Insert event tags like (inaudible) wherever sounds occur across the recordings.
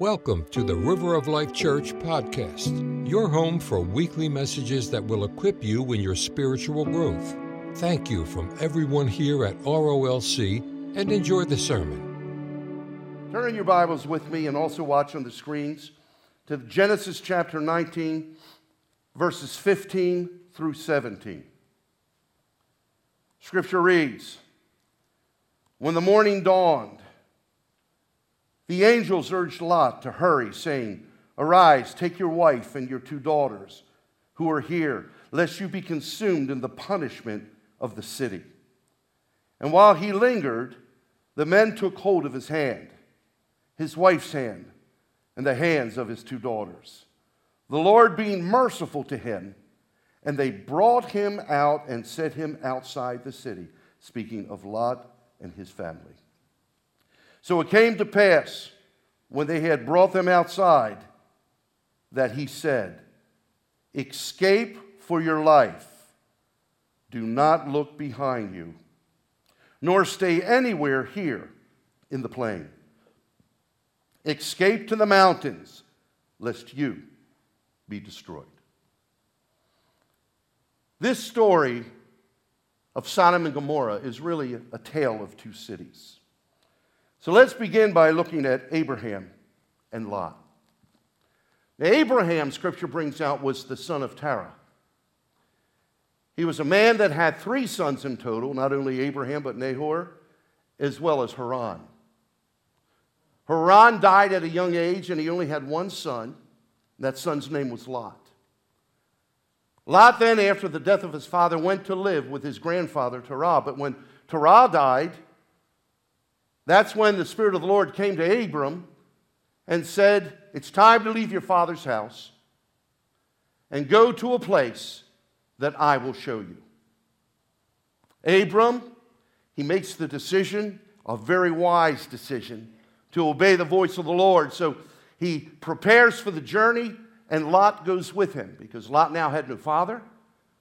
Welcome to the River of Life Church podcast, your home for weekly messages that will equip you in your spiritual growth. Thank you from everyone here at ROLC and enjoy the sermon. Turn in your Bibles with me and also watch on the screens to Genesis chapter 19, verses 15 through 17. Scripture reads When the morning dawned, the angels urged Lot to hurry, saying, Arise, take your wife and your two daughters who are here, lest you be consumed in the punishment of the city. And while he lingered, the men took hold of his hand, his wife's hand, and the hands of his two daughters, the Lord being merciful to him. And they brought him out and set him outside the city, speaking of Lot and his family. So it came to pass when they had brought them outside that he said, Escape for your life. Do not look behind you, nor stay anywhere here in the plain. Escape to the mountains, lest you be destroyed. This story of Sodom and Gomorrah is really a tale of two cities. So let's begin by looking at Abraham and Lot. Now, Abraham, scripture brings out, was the son of Terah. He was a man that had three sons in total, not only Abraham, but Nahor, as well as Haran. Haran died at a young age, and he only had one son. That son's name was Lot. Lot then, after the death of his father, went to live with his grandfather Terah. But when Terah died, that's when the Spirit of the Lord came to Abram and said, It's time to leave your father's house and go to a place that I will show you. Abram, he makes the decision, a very wise decision, to obey the voice of the Lord. So he prepares for the journey, and Lot goes with him because Lot now had no father,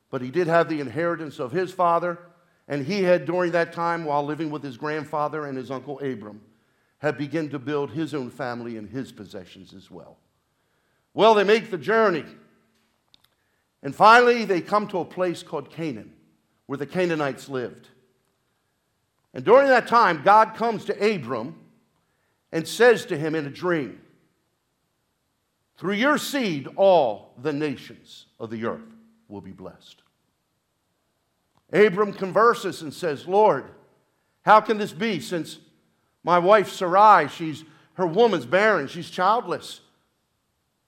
but he did have the inheritance of his father. And he had, during that time, while living with his grandfather and his uncle Abram, had begun to build his own family and his possessions as well. Well, they make the journey. And finally, they come to a place called Canaan, where the Canaanites lived. And during that time, God comes to Abram and says to him in a dream, Through your seed, all the nations of the earth will be blessed. Abram converses and says, Lord, how can this be since my wife Sarai, she's her woman's barren, she's childless.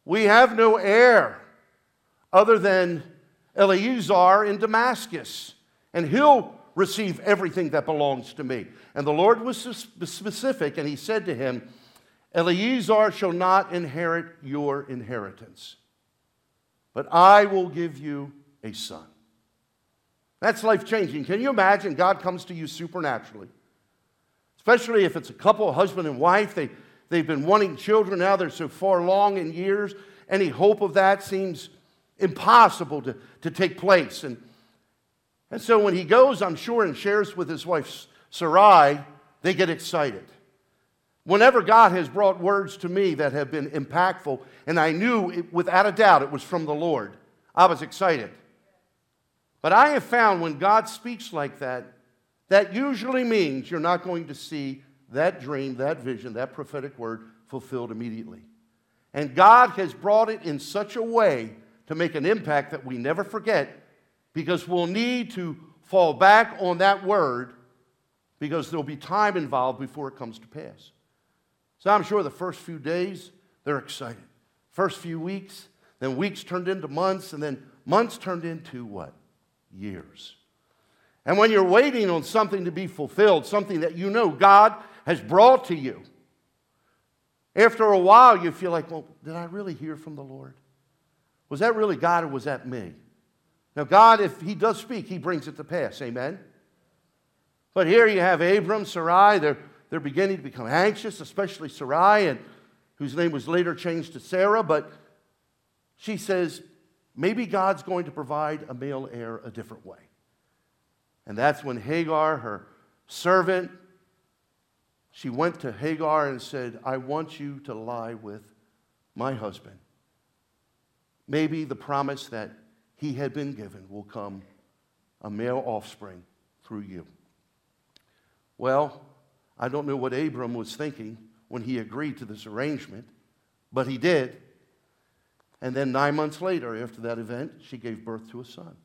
We have no heir other than Eleazar in Damascus, and he'll receive everything that belongs to me. And the Lord was specific, and he said to him, Eleazar shall not inherit your inheritance, but I will give you a son. That's life changing. Can you imagine God comes to you supernaturally? Especially if it's a couple, husband and wife, they, they've been wanting children, now they're so far along in years. Any hope of that seems impossible to, to take place. And, and so when he goes, I'm sure, and shares with his wife Sarai, they get excited. Whenever God has brought words to me that have been impactful, and I knew it, without a doubt it was from the Lord, I was excited. But I have found when God speaks like that, that usually means you're not going to see that dream, that vision, that prophetic word fulfilled immediately. And God has brought it in such a way to make an impact that we never forget because we'll need to fall back on that word because there'll be time involved before it comes to pass. So I'm sure the first few days, they're excited. First few weeks, then weeks turned into months, and then months turned into what? Years. And when you're waiting on something to be fulfilled, something that you know God has brought to you, after a while you feel like, well, did I really hear from the Lord? Was that really God or was that me? Now, God, if He does speak, He brings it to pass. Amen? But here you have Abram, Sarai. They're, they're beginning to become anxious, especially Sarai, and, whose name was later changed to Sarah. But she says, maybe God's going to provide a male heir a different way. And that's when Hagar, her servant, she went to Hagar and said, I want you to lie with my husband. Maybe the promise that he had been given will come a male offspring through you. Well, I don't know what Abram was thinking when he agreed to this arrangement, but he did. And then nine months later, after that event, she gave birth to a son.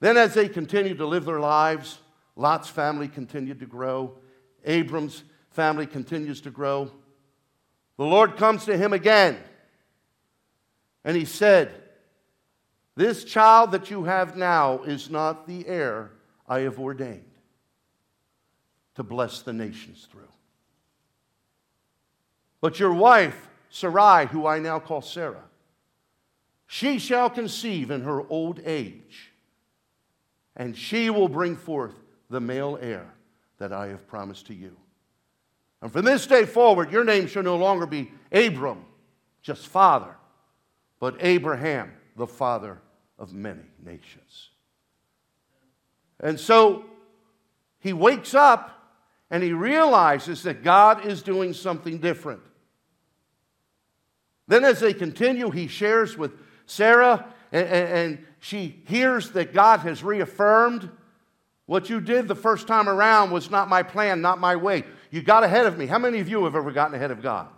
Then, as they continued to live their lives, Lot's family continued to grow. Abram's family continues to grow. The Lord comes to him again, and he said, This child that you have now is not the heir I have ordained to bless the nations through. But your wife, Sarai, who I now call Sarah, she shall conceive in her old age, and she will bring forth the male heir that I have promised to you. And from this day forward, your name shall no longer be Abram, just father, but Abraham, the father of many nations. And so he wakes up and he realizes that God is doing something different. Then, as they continue, he shares with Sarah, and, and, she hears that God has reaffirmed what you did the first time around was not my plan, not my way. You got ahead of me. How many of you have ever gotten ahead of God?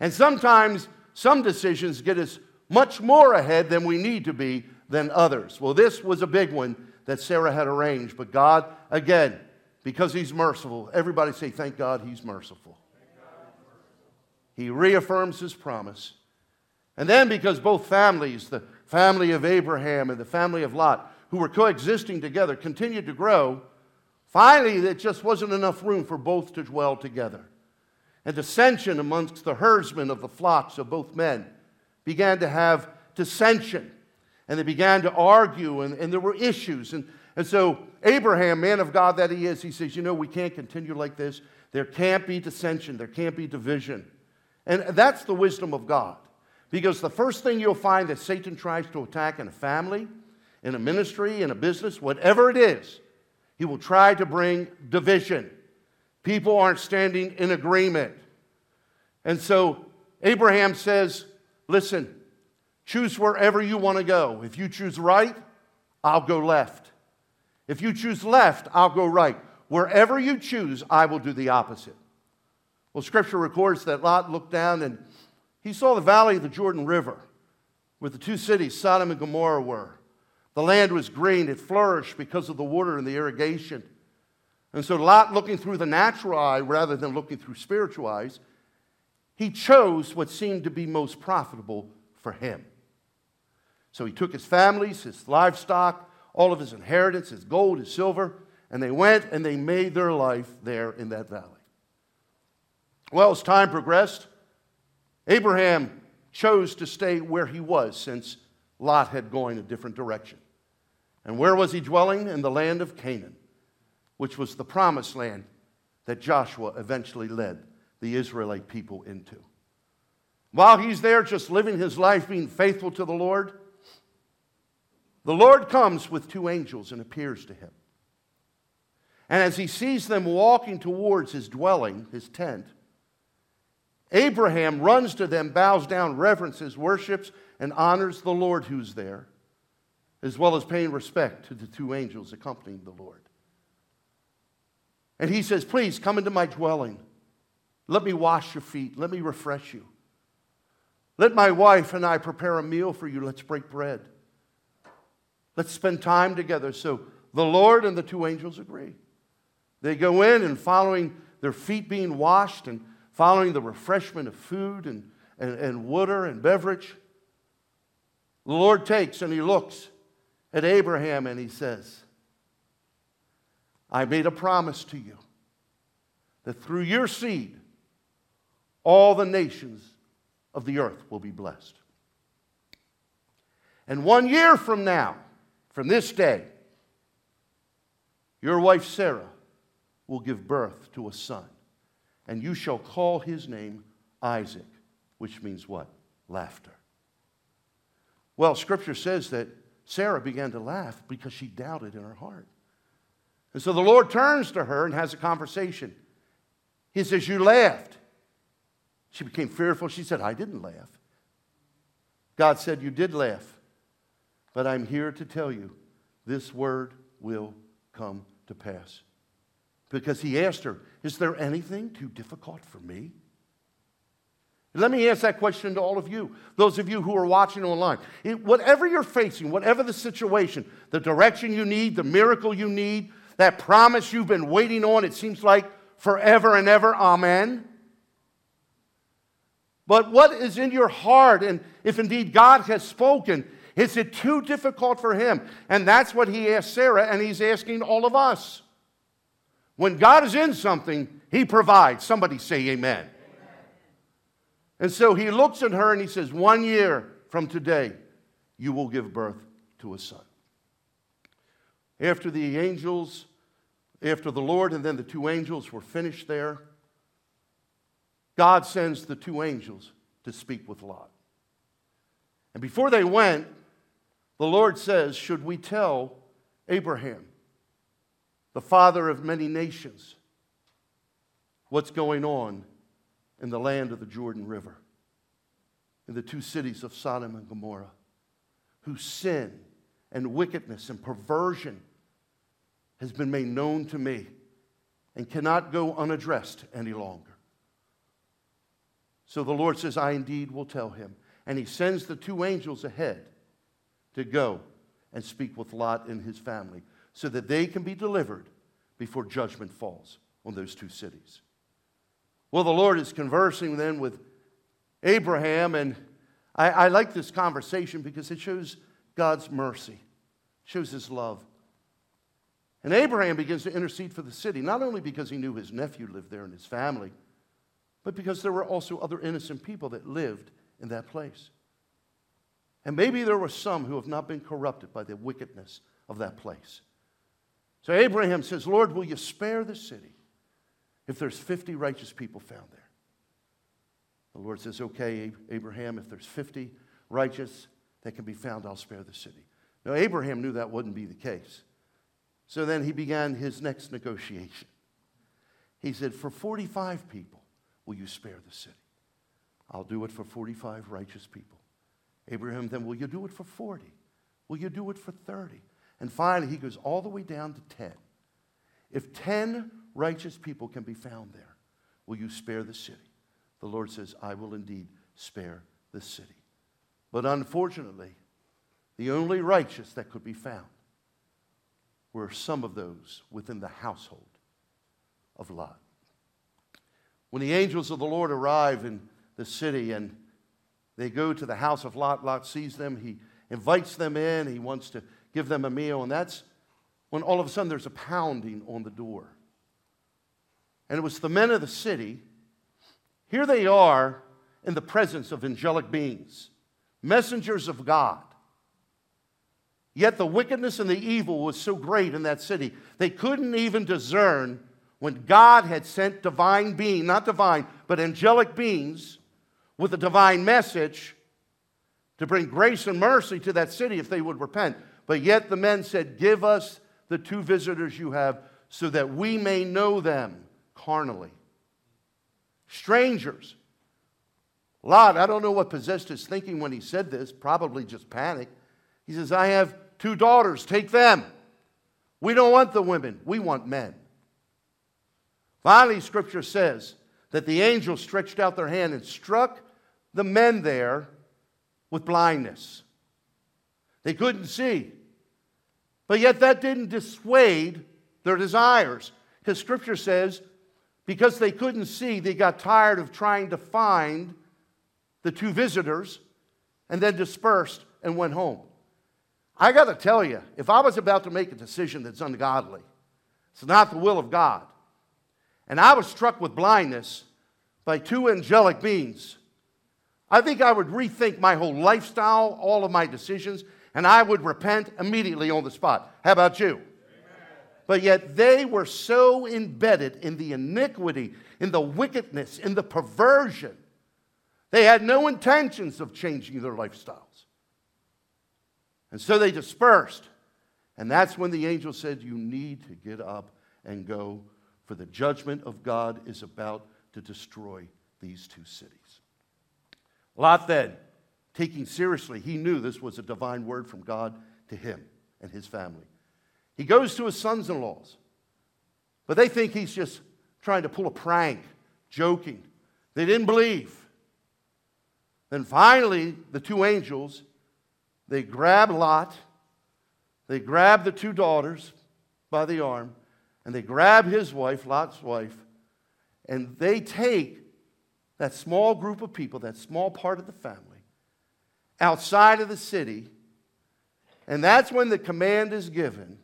And sometimes some decisions get us much more ahead than we need to be than others. Well, this was a big one that Sarah had arranged, but God, again, because He's merciful, everybody say, Thank God He's merciful. He reaffirms His promise. And then, because both families, the family of Abraham and the family of Lot, who were coexisting together, continued to grow, finally, it just wasn't enough room for both to dwell together. And dissension amongst the herdsmen of the flocks of both men began to have dissension. And they began to argue, and, and there were issues. And, and so, Abraham, man of God that he is, he says, You know, we can't continue like this. There can't be dissension, there can't be division. And that's the wisdom of God. Because the first thing you'll find that Satan tries to attack in a family in a ministry, in a business, whatever it is, he will try to bring division. People aren't standing in agreement. And so Abraham says, Listen, choose wherever you want to go. If you choose right, I'll go left. If you choose left, I'll go right. Wherever you choose, I will do the opposite. Well, scripture records that Lot looked down and he saw the valley of the Jordan River, where the two cities, Sodom and Gomorrah, were. The land was green, it flourished because of the water and the irrigation. And so, Lot, looking through the natural eye rather than looking through spiritual eyes, he chose what seemed to be most profitable for him. So he took his families, his livestock, all of his inheritance, his gold, his silver, and they went and they made their life there in that valley. Well, as time progressed, Abraham chose to stay where he was since Lot had gone a different direction. And where was he dwelling? In the land of Canaan, which was the promised land that Joshua eventually led the Israelite people into. While he's there just living his life, being faithful to the Lord, the Lord comes with two angels and appears to him. And as he sees them walking towards his dwelling, his tent, Abraham runs to them, bows down, reverences, worships, and honors the Lord who's there as well as paying respect to the two angels accompanying the Lord. And he says, Please come into my dwelling. Let me wash your feet. Let me refresh you. Let my wife and I prepare a meal for you. Let's break bread. Let's spend time together. So the Lord and the two angels agree. They go in and following their feet being washed and following the refreshment of food and, and, and water and beverage. The Lord takes and he looks at Abraham and he says, I made a promise to you that through your seed, all the nations of the earth will be blessed. And one year from now, from this day, your wife Sarah will give birth to a son, and you shall call his name Isaac, which means what? Laughter. Well, scripture says that Sarah began to laugh because she doubted in her heart. And so the Lord turns to her and has a conversation. He says, You laughed. She became fearful. She said, I didn't laugh. God said, You did laugh. But I'm here to tell you this word will come to pass. Because he asked her, Is there anything too difficult for me? Let me ask that question to all of you, those of you who are watching online. It, whatever you're facing, whatever the situation, the direction you need, the miracle you need, that promise you've been waiting on, it seems like forever and ever, amen. But what is in your heart, and if indeed God has spoken, is it too difficult for him? And that's what he asked Sarah, and he's asking all of us. When God is in something, he provides. Somebody say amen. amen. And so he looks at her and he says, One year from today, you will give birth to a son. After the angels, after the Lord and then the two angels were finished there, God sends the two angels to speak with Lot. And before they went, the Lord says, Should we tell Abraham, the father of many nations, what's going on in the land of the Jordan River, in the two cities of Sodom and Gomorrah, whose sin and wickedness and perversion has been made known to me and cannot go unaddressed any longer. So the Lord says, I indeed will tell him. And he sends the two angels ahead to go and speak with Lot and his family so that they can be delivered before judgment falls on those two cities. Well, the Lord is conversing then with Abraham, and I, I like this conversation because it shows God's mercy, shows his love. And Abraham begins to intercede for the city, not only because he knew his nephew lived there and his family, but because there were also other innocent people that lived in that place. And maybe there were some who have not been corrupted by the wickedness of that place. So Abraham says, Lord, will you spare the city if there's 50 righteous people found there? The Lord says, Okay, Abraham, if there's 50 righteous that can be found, I'll spare the city. Now, Abraham knew that wouldn't be the case. So then he began his next negotiation. He said, For 45 people, will you spare the city? I'll do it for 45 righteous people. Abraham then, will you do it for 40? Will you do it for 30? And finally, he goes all the way down to 10. If 10 righteous people can be found there, will you spare the city? The Lord says, I will indeed spare the city. But unfortunately, the only righteous that could be found were some of those within the household of Lot. When the angels of the Lord arrive in the city and they go to the house of Lot, Lot sees them. He invites them in. He wants to give them a meal. And that's when all of a sudden there's a pounding on the door. And it was the men of the city. Here they are in the presence of angelic beings, messengers of God. Yet the wickedness and the evil was so great in that city, they couldn't even discern when God had sent divine beings, not divine, but angelic beings with a divine message to bring grace and mercy to that city if they would repent. But yet the men said, Give us the two visitors you have so that we may know them carnally. Strangers. Lot, I don't know what possessed his thinking when he said this, probably just panic. He says, I have two daughters, take them. We don't want the women, we want men. Finally, scripture says that the angel stretched out their hand and struck the men there with blindness. They couldn't see. But yet that didn't dissuade their desires. Because scripture says, because they couldn't see, they got tired of trying to find the two visitors and then dispersed and went home. I got to tell you, if I was about to make a decision that's ungodly, it's not the will of God, and I was struck with blindness by two angelic beings, I think I would rethink my whole lifestyle, all of my decisions, and I would repent immediately on the spot. How about you? Amen. But yet they were so embedded in the iniquity, in the wickedness, in the perversion. They had no intentions of changing their lifestyles. And so they dispersed. And that's when the angel said, You need to get up and go for the judgment of God is about to destroy these two cities. Lot then, taking seriously, he knew this was a divine word from God to him and his family. He goes to his sons in laws, but they think he's just trying to pull a prank, joking. They didn't believe. Then finally, the two angels, they grab Lot, they grab the two daughters by the arm, and they grab his wife, Lot's wife, and they take that small group of people, that small part of the family, outside of the city. And that's when the command is given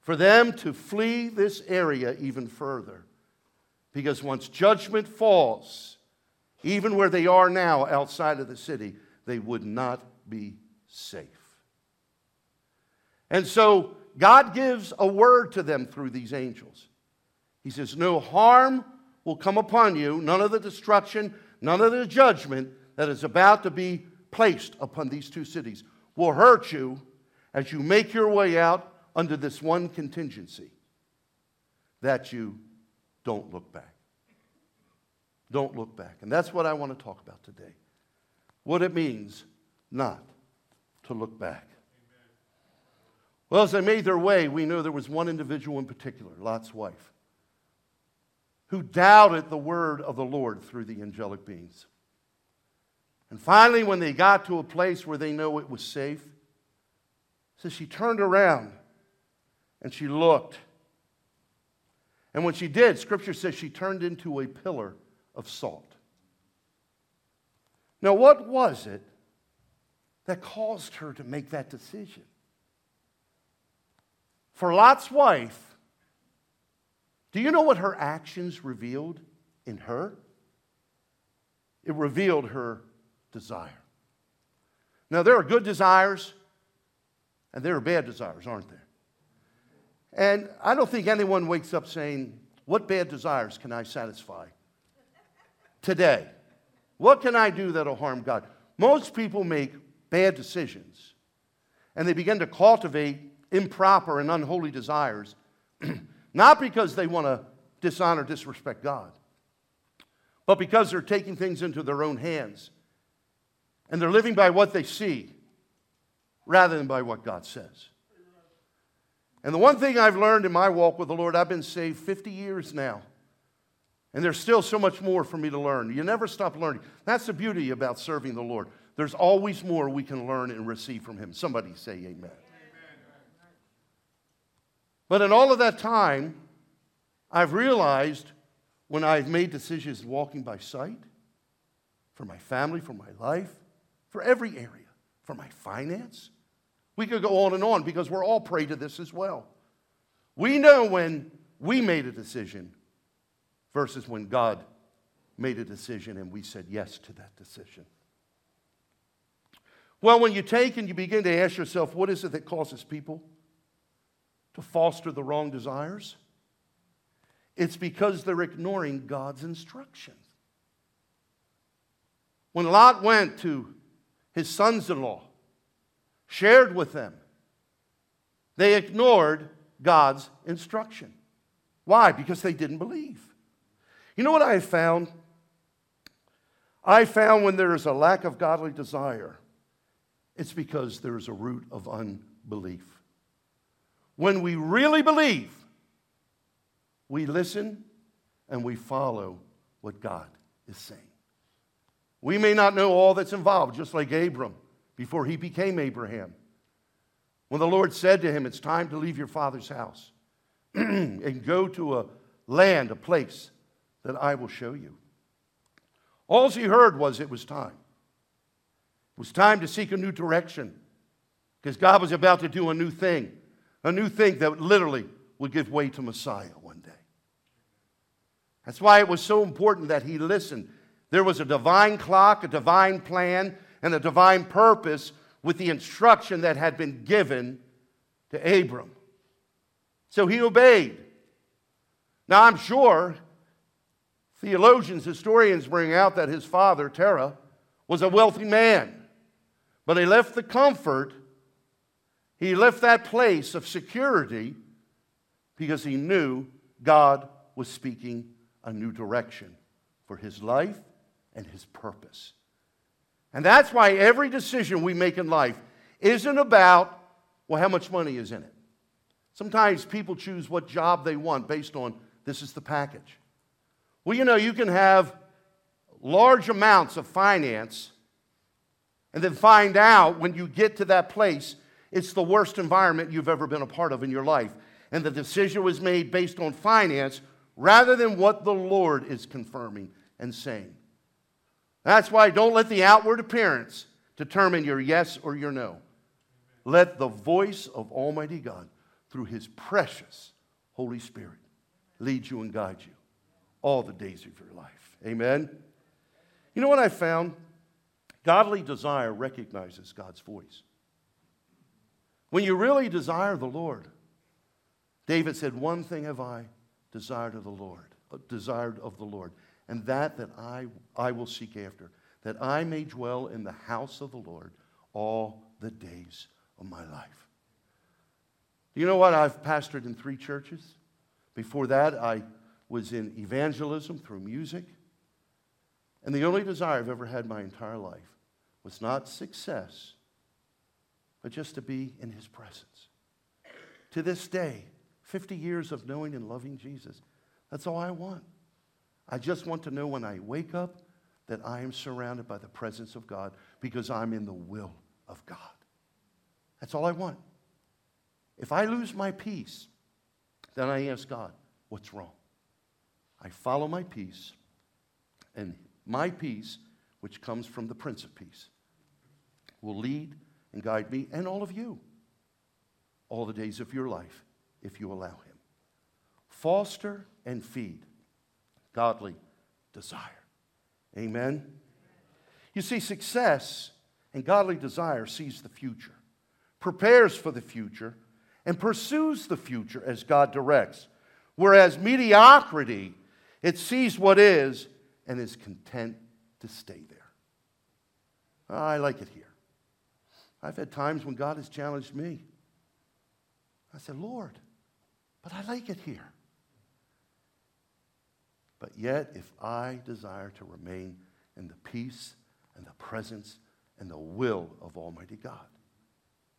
for them to flee this area even further. Because once judgment falls, even where they are now outside of the city, they would not be safe. And so God gives a word to them through these angels. He says, No harm will come upon you, none of the destruction, none of the judgment that is about to be placed upon these two cities will hurt you as you make your way out under this one contingency that you don't look back. Don't look back. And that's what I want to talk about today. What it means not to look back. Well, as they made their way, we know there was one individual in particular, Lot's wife, who doubted the word of the Lord through the angelic beings. And finally, when they got to a place where they know it was safe, so she turned around and she looked. And when she did, Scripture says she turned into a pillar of salt. Now, what was it that caused her to make that decision? For Lot's wife, do you know what her actions revealed in her? It revealed her desire. Now, there are good desires and there are bad desires, aren't there? And I don't think anyone wakes up saying, What bad desires can I satisfy today? What can I do that'll harm God? Most people make bad decisions and they begin to cultivate improper and unholy desires, (clears throat) not because they want to dishonor, disrespect God, but because they're taking things into their own hands and they're living by what they see rather than by what God says. And the one thing I've learned in my walk with the Lord, I've been saved 50 years now. And there's still so much more for me to learn. You never stop learning. That's the beauty about serving the Lord. There's always more we can learn and receive from Him. Somebody say amen. But in all of that time, I've realized when I've made decisions walking by sight for my family, for my life, for every area, for my finance. We could go on and on because we're all prey to this as well. We know when we made a decision versus when God made a decision and we said yes to that decision. Well, when you take and you begin to ask yourself, what is it that causes people to foster the wrong desires? It's because they're ignoring God's instructions. When Lot went to his sons in law, shared with them, they ignored God's instruction. Why? Because they didn't believe. You know what I found? I found when there is a lack of godly desire, it's because there is a root of unbelief. When we really believe, we listen and we follow what God is saying. We may not know all that's involved, just like Abram before he became Abraham. When the Lord said to him, It's time to leave your father's house (clears throat) and go to a land, a place that I will show you. All he heard was it was time. It was time to seek a new direction because God was about to do a new thing a new thing that literally would give way to Messiah one day. That's why it was so important that he listened. There was a divine clock, a divine plan, and a divine purpose with the instruction that had been given to Abram. So he obeyed. Now, I'm sure theologians, historians bring out that his father, Terah, was a wealthy man, but he left the comfort he left that place of security because he knew God was speaking a new direction for his life and his purpose. And that's why every decision we make in life isn't about, well, how much money is in it. Sometimes people choose what job they want based on this is the package. Well, you know, you can have large amounts of finance and then find out when you get to that place, it's the worst environment you've ever been a part of in your life. And the decision was made based on finance rather than what the Lord is confirming and saying. That's why don't let the outward appearance determine your yes or your no. Let the voice of Almighty God through His precious Holy Spirit lead you and guide you all the days of your life. Amen. You know what I found? Godly desire recognizes God's voice. When you really desire the Lord, David said, One thing have I desired of the Lord, uh, desired of the Lord, and that that I, I will seek after, that I may dwell in the house of the Lord all the days of my life. You know what? I've pastored in three churches. Before that, I was in evangelism through music. And the only desire I've ever had my entire life was not success, but just to be in his presence. To this day, 50 years of knowing and loving Jesus, that's all I want. I just want to know when I wake up that I am surrounded by the presence of God because I'm in the will of God. That's all I want. If I lose my peace, then I ask God, what's wrong? I follow my peace, and my peace, which comes from the Prince of Peace, will lead and guide me and all of you all the days of your life if you allow Him. Foster and feed godly desire. Amen. You see, success and godly desire sees the future, prepares for the future, and pursues the future as God directs. Whereas mediocrity, it sees what is and is content to stay there. Ah, I like it here. I've had times when God has challenged me. I said, Lord, but I like it here. But yet, if I desire to remain in the peace and the presence and the will of Almighty God,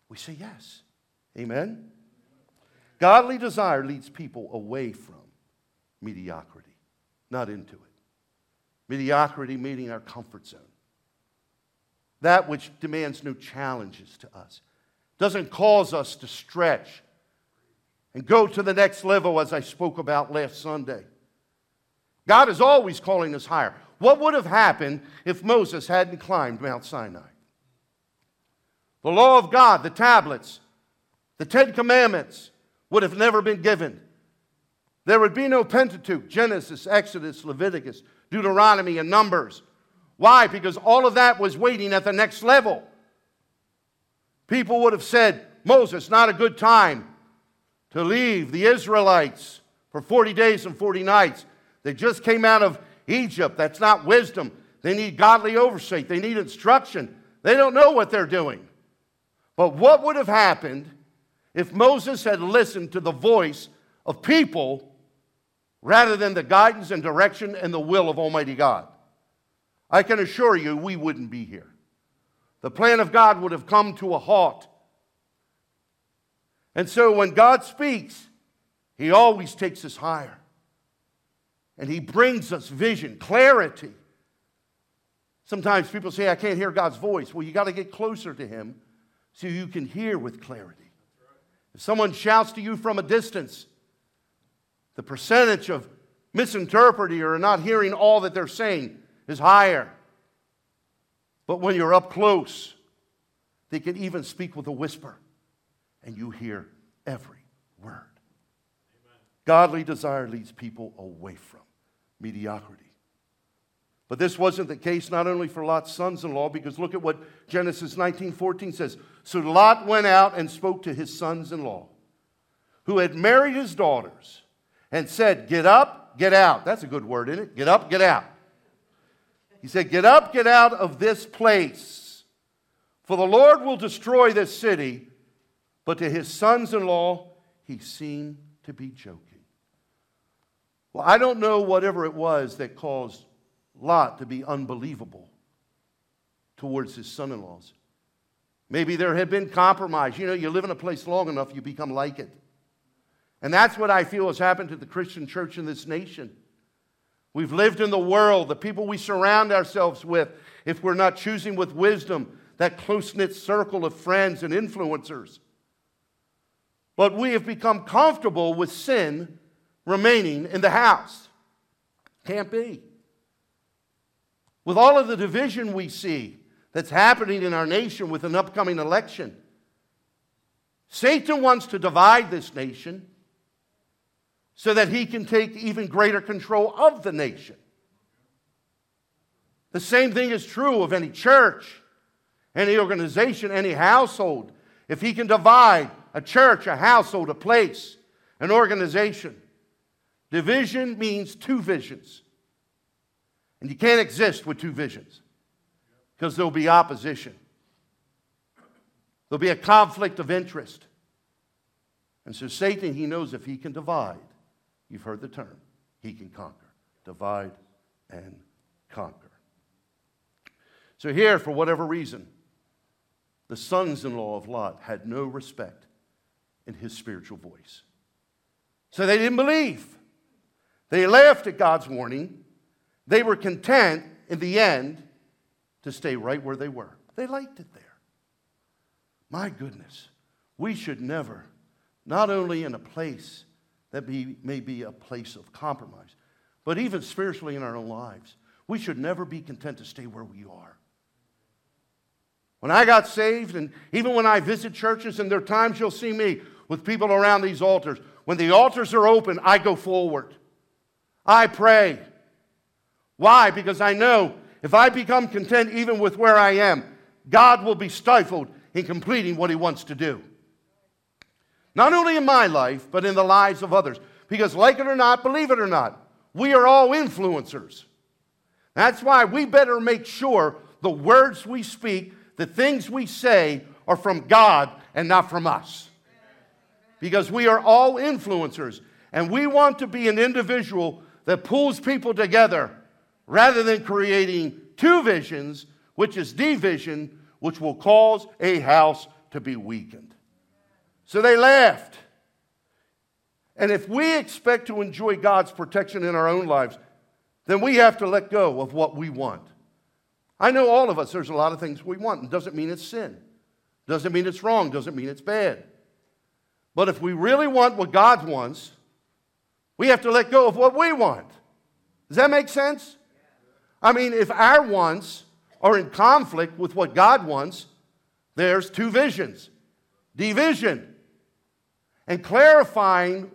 we say yes. Amen? Godly desire leads people away from mediocrity, not into it. Mediocrity meaning our comfort zone. That which demands no challenges to us, doesn't cause us to stretch and go to the next level, as I spoke about last Sunday. God is always calling us higher. What would have happened if Moses hadn't climbed Mount Sinai? The law of God, the tablets, the Ten Commandments would have never been given. There would be no Pentateuch, Genesis, Exodus, Leviticus, Deuteronomy, and Numbers. Why? Because all of that was waiting at the next level. People would have said, Moses, not a good time to leave the Israelites for 40 days and 40 nights. They just came out of Egypt. That's not wisdom. They need godly oversight, they need instruction. They don't know what they're doing. But what would have happened if Moses had listened to the voice of people rather than the guidance and direction and the will of Almighty God? I can assure you we wouldn't be here. The plan of God would have come to a halt. And so when God speaks, He always takes us higher and He brings us vision, clarity. Sometimes people say, I can't hear God's voice. Well, you got to get closer to Him so you can hear with clarity. If someone shouts to you from a distance, the percentage of misinterpreting or not hearing all that they're saying is higher. But when you're up close, they can even speak with a whisper, and you hear every word. Amen. Godly desire leads people away from mediocrity. But this wasn't the case not only for Lot's sons-in-law, because look at what Genesis 19:14 says. So Lot went out and spoke to his sons-in-law, who had married his daughters, and said, Get up, get out. That's a good word, isn't it? Get up, get out. He said, Get up, get out of this place, for the Lord will destroy this city. But to his sons in law, he seemed to be joking. Well, I don't know whatever it was that caused Lot to be unbelievable towards his son in laws. Maybe there had been compromise. You know, you live in a place long enough, you become like it. And that's what I feel has happened to the Christian church in this nation. We've lived in the world, the people we surround ourselves with, if we're not choosing with wisdom, that close knit circle of friends and influencers. But we have become comfortable with sin remaining in the house. Can't be. With all of the division we see that's happening in our nation with an upcoming election, Satan wants to divide this nation so that he can take even greater control of the nation. The same thing is true of any church, any organization, any household. If he can divide a church, a household, a place, an organization, division means two visions. And you can't exist with two visions because there'll be opposition. There'll be a conflict of interest. And so Satan, he knows if he can divide, you've heard the term, he can conquer. Divide and conquer. So here, for whatever reason, the sons in law of Lot had no respect in his spiritual voice. So they didn't believe. They laughed at God's warning. They were content in the end to stay right where they were. They liked it there. My goodness, we should never, not only in a place that be, may be a place of compromise, but even spiritually in our own lives, we should never be content to stay where we are. When I got saved, and even when I visit churches, and there are times you'll see me with people around these altars, when the altars are open, I go forward. I pray. Why? Because I know if I become content even with where I am, God will be stifled in completing what He wants to do. Not only in my life, but in the lives of others. Because, like it or not, believe it or not, we are all influencers. That's why we better make sure the words we speak the things we say are from God and not from us. Because we are all influencers, and we want to be an individual that pulls people together rather than creating two visions, which is division, which will cause a house to be weakened. So they left. And if we expect to enjoy God's protection in our own lives, then we have to let go of what we want. I know all of us, there's a lot of things we want. It doesn't mean it's sin, doesn't mean it's wrong, doesn't mean it's bad. But if we really want what God wants, we have to let go of what we want. Does that make sense? I mean, if our wants are in conflict with what God wants, there's two visions division and clarifying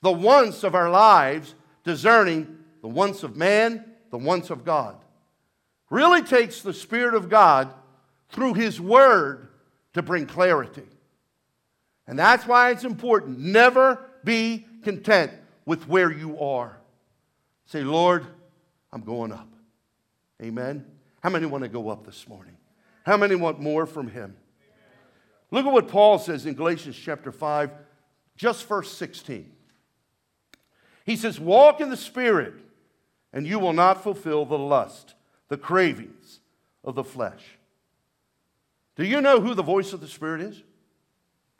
the wants of our lives, discerning the wants of man, the wants of God really takes the Spirit of God through His Word to bring clarity. And that's why it's important. Never be content with where you are. Say, Lord, I'm going up. Amen. How many want to go up this morning? How many want more from Him? Look at what Paul says in Galatians chapter 5, just verse 16. He says, Walk in the Spirit, and you will not fulfill the lust the cravings of the flesh. Do you know who the voice of the Spirit is?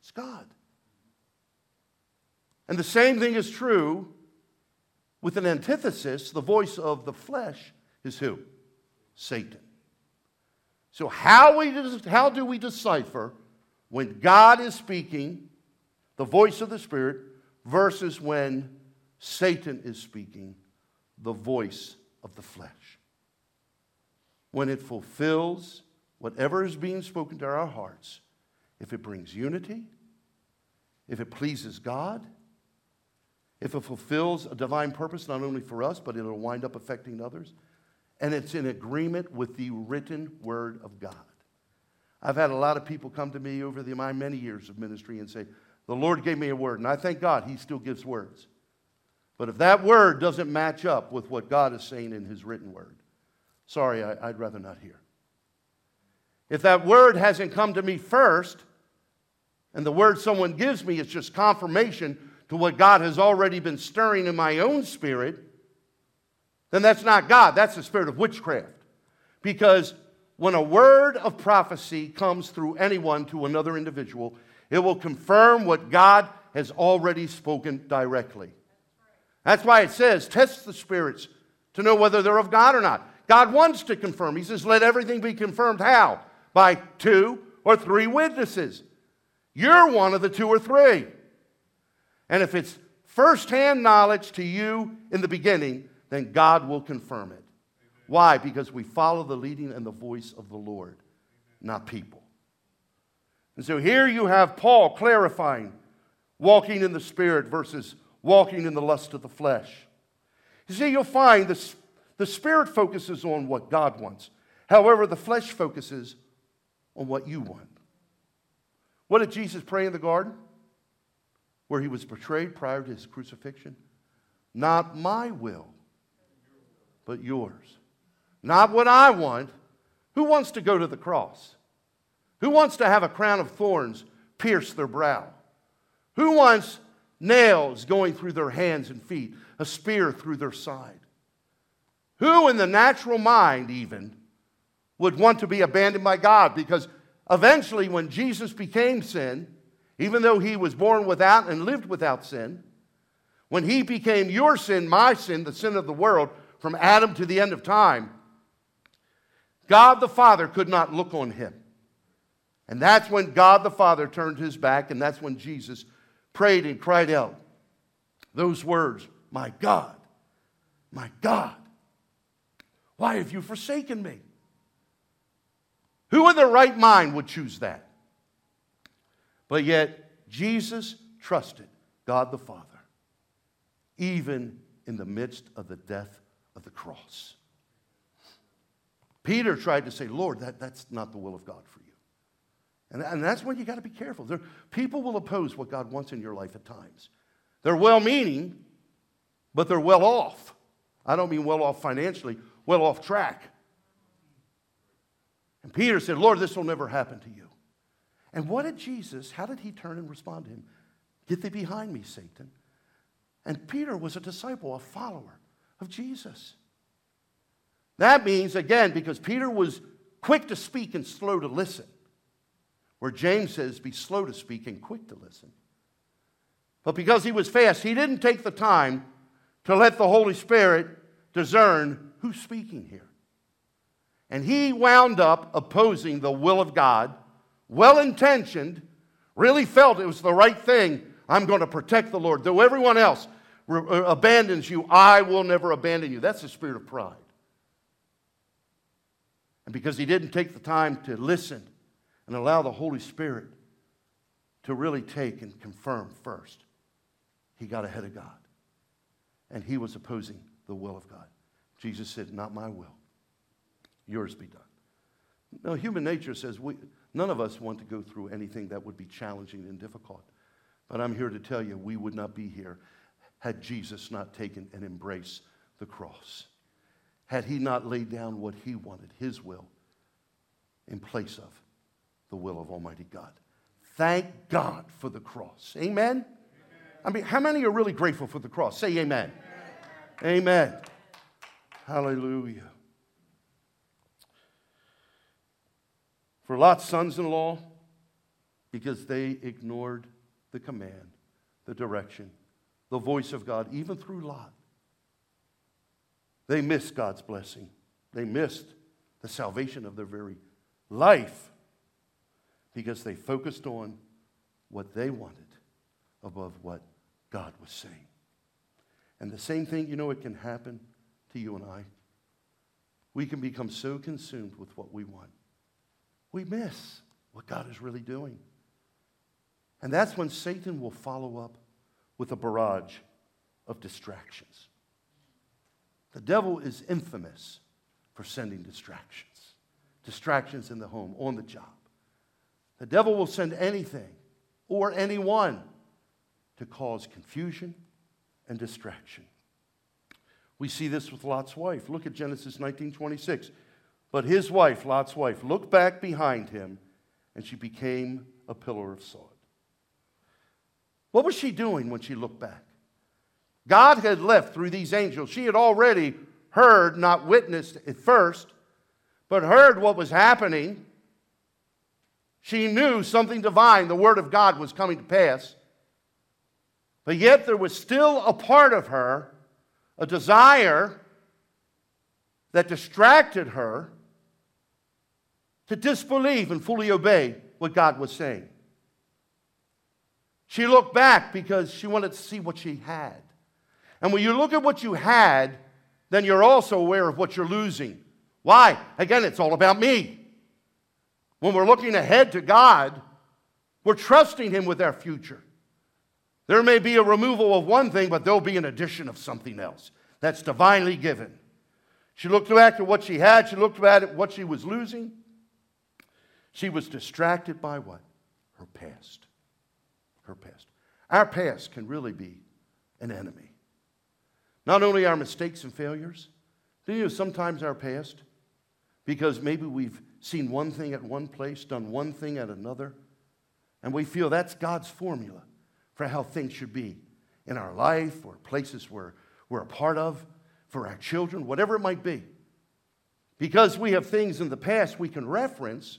It's God. And the same thing is true with an antithesis. The voice of the flesh is who? Satan. So, how, we, how do we decipher when God is speaking, the voice of the Spirit, versus when Satan is speaking, the voice of the flesh? when it fulfills whatever is being spoken to our hearts, if it brings unity, if it pleases God, if it fulfills a divine purpose not only for us, but it'll wind up affecting others, and it's in agreement with the written word of God. I've had a lot of people come to me over the, my many years of ministry and say, The Lord gave me a word, and I thank God He still gives words. But if that word doesn't match up with what God is saying in His written word, Sorry, I, would rather not hear. If that word hasn't come to me first, and the word someone gives me is just confirmation to what God has already been stirring in my own spirit, then that's not God. That's the spirit of witchcraft. Because when a word of prophecy comes through anyone to another individual, it will confirm what God has already spoken directly. That's why it says, test the spirits to know whether they're of God or not. God wants to confirm. He says, let everything be confirmed. How? By two or three witnesses. You're one of the two or three. And if it's firsthand knowledge to you in the beginning, then God will confirm it. Why? Because we follow the leading and the voice of the Lord, not people. And so here you have Paul clarifying walking in the Spirit versus walking in the lust of the flesh. You see, you'll find the, the Spirit focuses on what God wants. However, the flesh focuses on what you want. What did Jesus pray in the garden? Where he was betrayed prior to his crucifixion? Not my will, but yours. Not what I want. Who wants to go to the cross? Who wants to have a crown of thorns pierce their brow? Who wants nails going through their hands and feet, a spear through their side? Who, in the natural mind, even, would want to be abandoned by God? Because eventually, when Jesus became sin, even though he was born without and lived without sin, when he became your sin, my sin, the sin of the world, from Adam to the end of time, God the Father could not look on him. And that's when God the Father turned his back, and that's when Jesus prayed and cried out those words My God, my God, why have you forsaken me? Who in their right mind would choose that? But yet, Jesus trusted God the Father, even in the midst of the death of the cross. Peter tried to say, Lord, that, that's not the will of God for you. And, and that's when you got to be careful. There, people will oppose what God wants in your life at times. They're well meaning, but they're well off. I don't mean well off financially, well off track. And Peter said, Lord, this will never happen to you. And what did Jesus, how did he turn and respond to him? Get thee behind me, Satan. And Peter was a disciple, a follower of Jesus. That means, again, because Peter was quick to speak and slow to listen, where James says, be slow to speak and quick to listen. But because he was fast, he didn't take the time to let the Holy Spirit discern who's speaking here. And he wound up opposing the will of God, well intentioned, really felt it was the right thing. I'm going to protect the Lord. Though everyone else uh, abandons you, I will never abandon you. That's the spirit of pride. And because he didn't take the time to listen and allow the Holy Spirit to really take and confirm first, he got ahead of God. And he was opposing the will of God. Jesus said, Not my will, yours be done. Now, human nature says we, none of us want to go through anything that would be challenging and difficult. But I'm here to tell you, we would not be here had Jesus not taken and embraced the cross had he not laid down what he wanted, his will, in place of the will of Almighty God. Thank God for the cross. Amen? amen? I mean, how many are really grateful for the cross? Say amen. Amen. amen. Hallelujah. For Lot's sons in law, because they ignored the command, the direction, the voice of God, even through Lot. They missed God's blessing. They missed the salvation of their very life because they focused on what they wanted above what God was saying. And the same thing, you know, it can happen to you and I. We can become so consumed with what we want, we miss what God is really doing. And that's when Satan will follow up with a barrage of distractions. The devil is infamous for sending distractions. Distractions in the home, on the job. The devil will send anything or anyone to cause confusion and distraction. We see this with Lot's wife. Look at Genesis 19:26. But his wife, Lot's wife, looked back behind him and she became a pillar of salt. What was she doing when she looked back? God had left through these angels. She had already heard, not witnessed at first, but heard what was happening. She knew something divine, the Word of God, was coming to pass. But yet there was still a part of her, a desire that distracted her to disbelieve and fully obey what God was saying. She looked back because she wanted to see what she had. And when you look at what you had, then you're also aware of what you're losing. Why? Again, it's all about me. When we're looking ahead to God, we're trusting Him with our future. There may be a removal of one thing, but there'll be an addition of something else that's divinely given. She looked back at what she had, she looked back at what she was losing. She was distracted by what? Her past. Her past. Our past can really be an enemy. Not only our mistakes and failures, do you know sometimes our past, because maybe we've seen one thing at one place, done one thing at another, and we feel that's God's formula for how things should be in our life or places where we're a part of, for our children, whatever it might be. Because we have things in the past we can reference,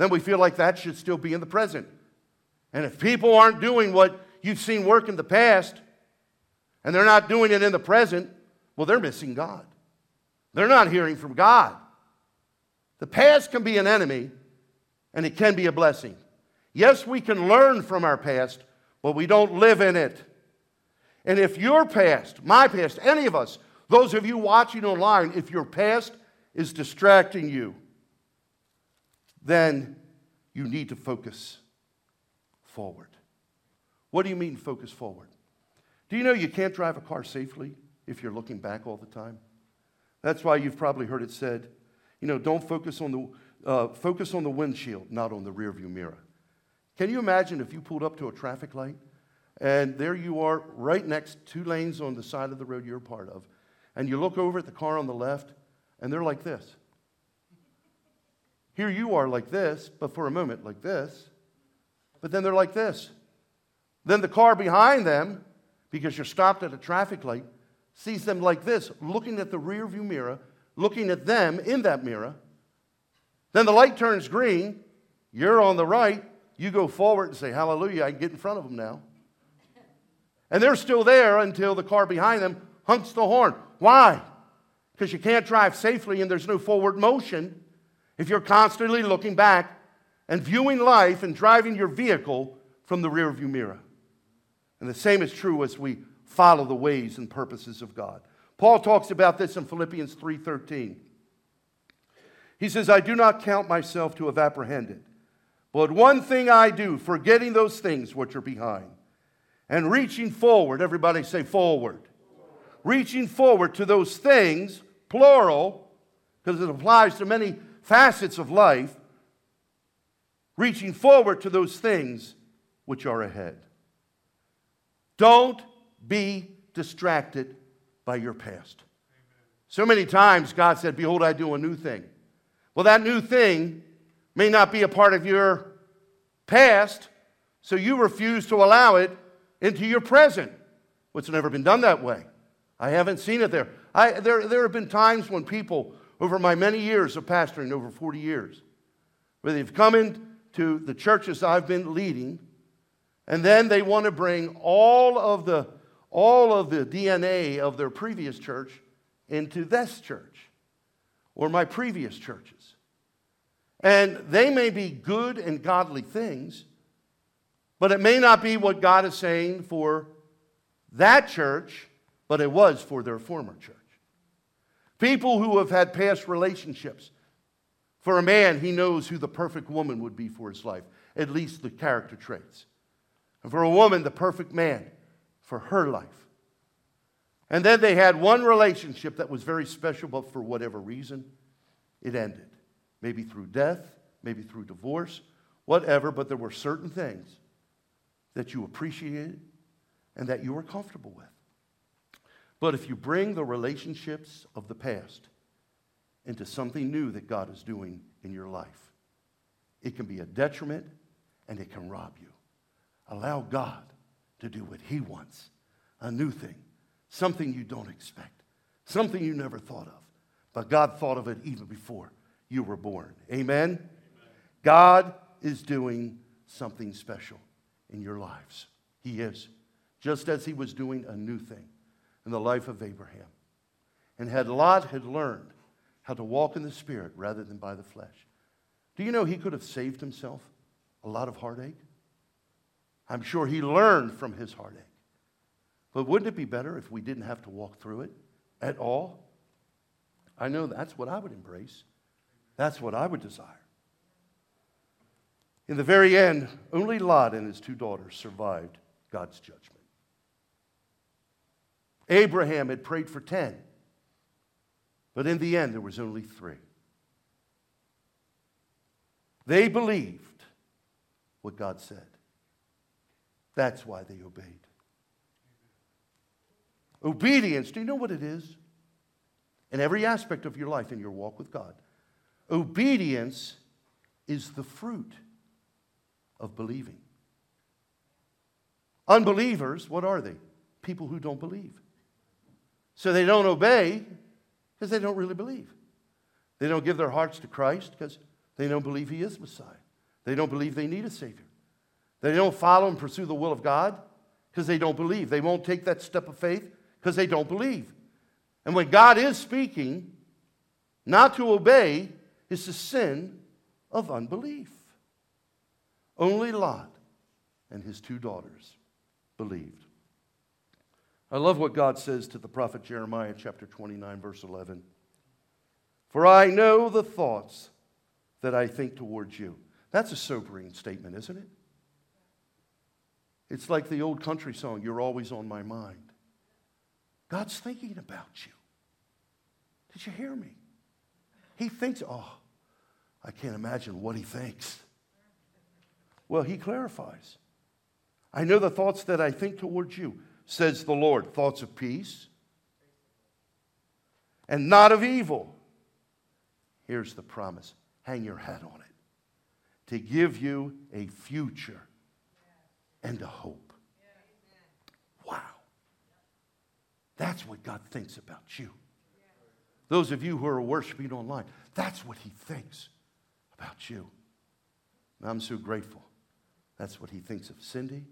then we feel like that should still be in the present. And if people aren't doing what you've seen work in the past, and they're not doing it in the present, well, they're missing God. They're not hearing from God. The past can be an enemy, and it can be a blessing. Yes, we can learn from our past, but we don't live in it. And if your past, my past, any of us, those of you watching online, if your past is distracting you, then you need to focus forward. What do you mean, focus forward? Do you know you can't drive a car safely if you're looking back all the time? That's why you've probably heard it said, you know, don't focus on the uh, focus on the windshield, not on the rearview mirror. Can you imagine if you pulled up to a traffic light and there you are, right next two lanes on the side of the road you're part of, and you look over at the car on the left, and they're like this. Here you are like this, but for a moment like this, but then they're like this. Then the car behind them because you're stopped at a traffic light, sees them like this, looking at the rear view mirror, looking at them in that mirror. Then the light turns green, you're on the right, you go forward and say, Hallelujah, I can get in front of them now. And they're still there until the car behind them hunks the horn. Why? Because you can't drive safely and there's no forward motion if you're constantly looking back and viewing life and driving your vehicle from the rearview mirror. And the same is true as we follow the ways and purposes of God. Paul talks about this in Philippians 3:13. He says, "I do not count myself to have apprehended, but one thing I do, forgetting those things which are behind, and reaching forward, everybody say forward. Reaching forward to those things, plural, because it applies to many facets of life, reaching forward to those things which are ahead. Don't be distracted by your past. So many times God said, Behold, I do a new thing. Well, that new thing may not be a part of your past, so you refuse to allow it into your present. It's never been done that way. I haven't seen it there. I, there. There have been times when people, over my many years of pastoring, over 40 years, where they've come into the churches I've been leading, and then they want to bring all of the, all of the DNA of their previous church into this church or my previous churches. And they may be good and godly things, but it may not be what God is saying for that church, but it was for their former church. People who have had past relationships. For a man, he knows who the perfect woman would be for his life, at least the character traits and for a woman, the perfect man for her life. And then they had one relationship that was very special, but for whatever reason, it ended. Maybe through death, maybe through divorce, whatever, but there were certain things that you appreciated and that you were comfortable with. But if you bring the relationships of the past into something new that God is doing in your life, it can be a detriment and it can rob you. Allow God to do what He wants a new thing, something you don't expect, something you never thought of. But God thought of it even before you were born. Amen? Amen. God is doing something special in your lives. He is. Just as He was doing a new thing in the life of Abraham. And had Lot had learned how to walk in the Spirit rather than by the flesh. Do you know he could have saved himself a lot of heartache? I'm sure he learned from his heartache. But wouldn't it be better if we didn't have to walk through it at all? I know that's what I would embrace. That's what I would desire. In the very end, only Lot and his two daughters survived God's judgment. Abraham had prayed for 10, but in the end, there was only three. They believed what God said. That's why they obeyed. Obedience, do you know what it is? In every aspect of your life, in your walk with God, obedience is the fruit of believing. Unbelievers, what are they? People who don't believe. So they don't obey because they don't really believe. They don't give their hearts to Christ because they don't believe He is Messiah. They don't believe they need a Savior. They don't follow and pursue the will of God because they don't believe. They won't take that step of faith because they don't believe. And when God is speaking, not to obey is the sin of unbelief. Only Lot and his two daughters believed. I love what God says to the prophet Jeremiah, chapter 29, verse 11. For I know the thoughts that I think towards you. That's a sobering statement, isn't it? It's like the old country song, You're Always on My Mind. God's thinking about you. Did you hear me? He thinks, oh, I can't imagine what he thinks. Well, he clarifies. I know the thoughts that I think towards you, says the Lord thoughts of peace and not of evil. Here's the promise hang your hat on it to give you a future and a hope. Wow. That's what God thinks about you. Those of you who are worshiping online, that's what He thinks about you. And I'm so grateful. That's what He thinks of Cindy,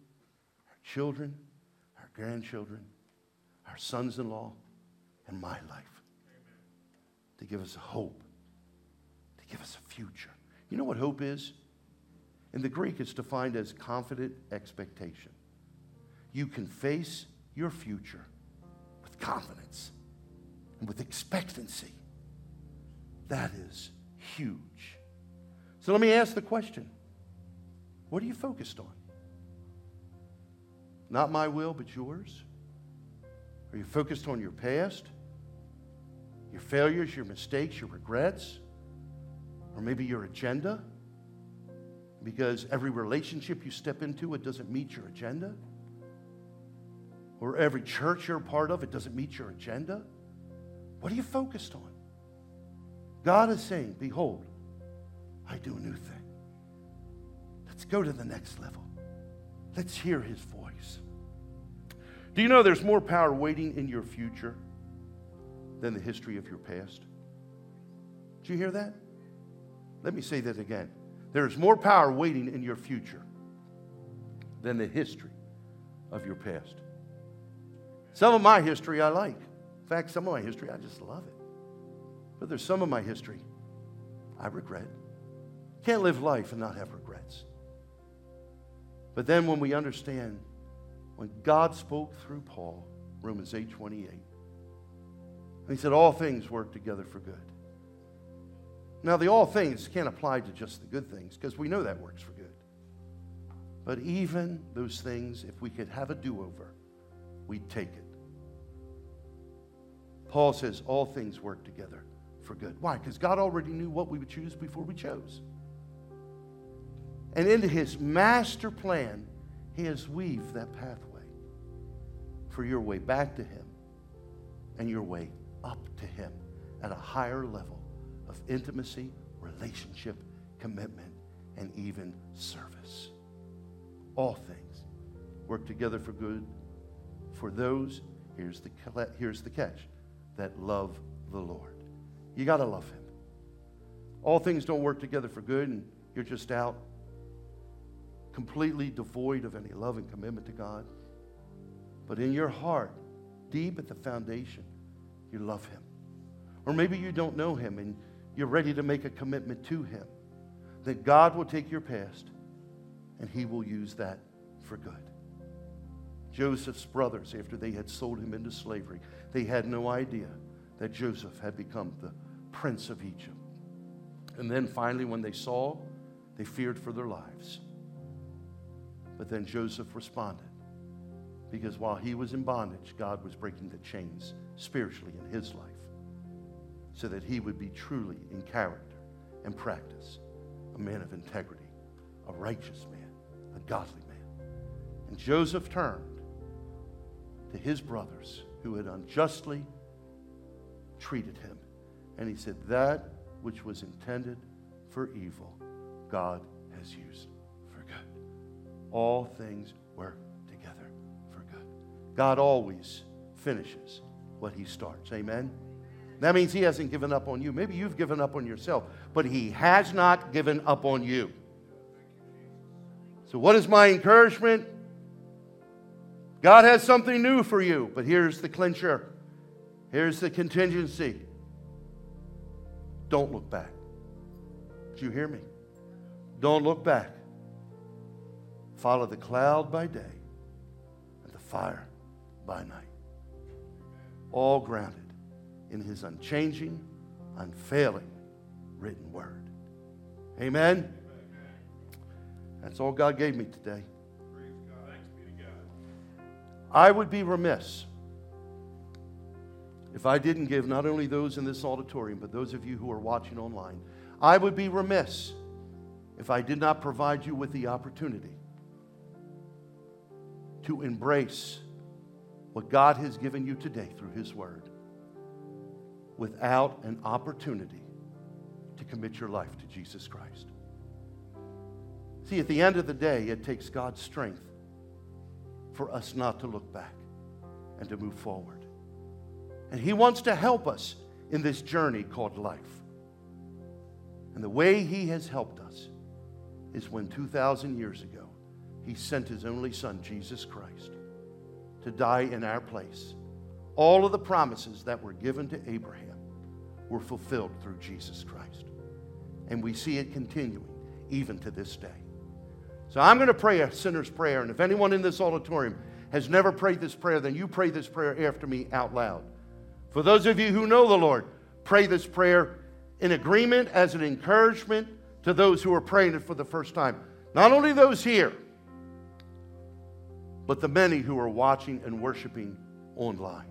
our children, grandchildren, our sons in law, and my life. To give us hope, to give us a future. You know what hope is? In the Greek, it's defined as confident expectation. You can face your future with confidence and with expectancy. That is huge. So let me ask the question what are you focused on? Not my will, but yours? Are you focused on your past, your failures, your mistakes, your regrets, or maybe your agenda? Because every relationship you step into, it doesn't meet your agenda or every church you're a part of, it doesn't meet your agenda? What are you focused on? God is saying, Behold, I do a new thing. Let's go to the next level. Let's hear his voice. Do you know there's more power waiting in your future than the history of your past? Did you hear that? Let me say that again. There is more power waiting in your future than the history of your past. Some of my history I like. In fact, some of my history I just love it. But there's some of my history I regret. Can't live life and not have regrets. But then when we understand when God spoke through Paul, Romans 8 28, and he said, All things work together for good. Now, the all things can't apply to just the good things because we know that works for good. But even those things, if we could have a do over, we'd take it. Paul says all things work together for good. Why? Because God already knew what we would choose before we chose. And into his master plan, he has weaved that pathway for your way back to him and your way up to him at a higher level of intimacy, relationship, commitment, and even service. All things work together for good for those, here's the, here's the catch, that love the Lord. You got to love Him. All things don't work together for good, and you're just out completely devoid of any love and commitment to God. But in your heart, deep at the foundation, you love Him. Or maybe you don't know Him and you're ready to make a commitment to Him. That God will take your past and He will use that for good. Joseph's brothers, after they had sold him into slavery, they had no idea that Joseph had become the prince of Egypt. And then finally, when they saw, they feared for their lives. But then Joseph responded because while he was in bondage, God was breaking the chains spiritually in his life so that he would be truly in character and practice a man of integrity, a righteous man, a godly man. And Joseph turned to his brothers who had unjustly treated him. And he said, That which was intended for evil, God has used for good. All things work. God always finishes what he starts. Amen? That means he hasn't given up on you. Maybe you've given up on yourself, but he has not given up on you. So, what is my encouragement? God has something new for you, but here's the clincher. Here's the contingency. Don't look back. Did you hear me? Don't look back. Follow the cloud by day and the fire by night. All grounded in his unchanging, unfailing written word. Amen. That's all God gave me today. I would be remiss if I didn't give not only those in this auditorium, but those of you who are watching online, I would be remiss if I did not provide you with the opportunity to embrace what God has given you today through His Word without an opportunity to commit your life to Jesus Christ. See, at the end of the day, it takes God's strength for us not to look back and to move forward. And He wants to help us in this journey called life. And the way He has helped us is when 2,000 years ago, He sent His only Son, Jesus Christ, to die in our place. All of the promises that were given to Abraham were fulfilled through Jesus Christ. And we see it continuing even to this day. So I'm going to pray a sinner's prayer. And if anyone in this auditorium has never prayed this prayer, then you pray this prayer after me out loud. For those of you who know the Lord, pray this prayer in agreement as an encouragement to those who are praying it for the first time. Not only those here, but the many who are watching and worshiping online.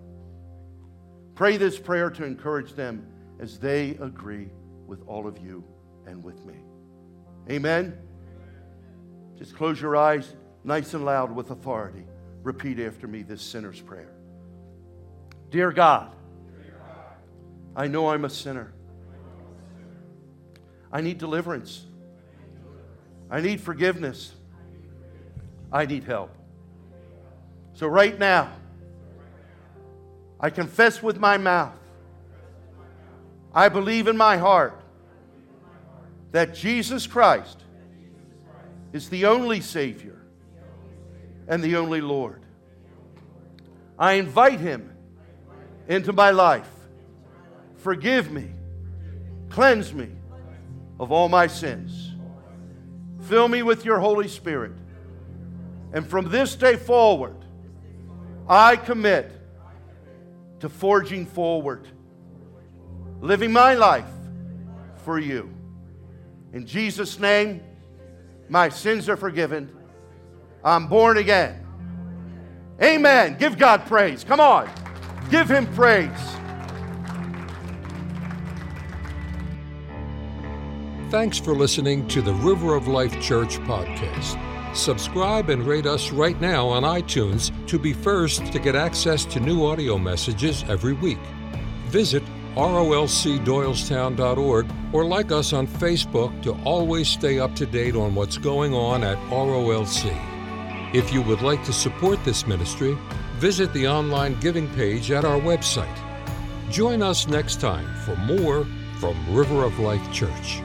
Pray this prayer to encourage them as they agree with all of you and with me. Amen. Just close your eyes nice and loud with authority. Repeat after me this sinner's prayer. Dear God, I know I'm a sinner. I need deliverance. I need forgiveness. I need help. So, right now, I confess with my mouth, I believe in my heart that Jesus Christ is the only Savior and the only Lord. I invite Him into my life. Forgive me, cleanse me of all my sins. Fill me with your Holy Spirit. And from this day forward, I commit to forging forward, living my life for you. In Jesus' name, my sins are forgiven. I'm born again. Amen. Give God praise. Come on. Give Him praise. Thanks for listening to the River of Life Church podcast. Subscribe and rate us right now on iTunes to be first to get access to new audio messages every week. Visit rolcdoylestown.org, or like us on Facebook to always stay up to date on what's going on at ROLC. If you would like to support this ministry, visit the online giving page at our website. Join us next time for more from River of Life Church.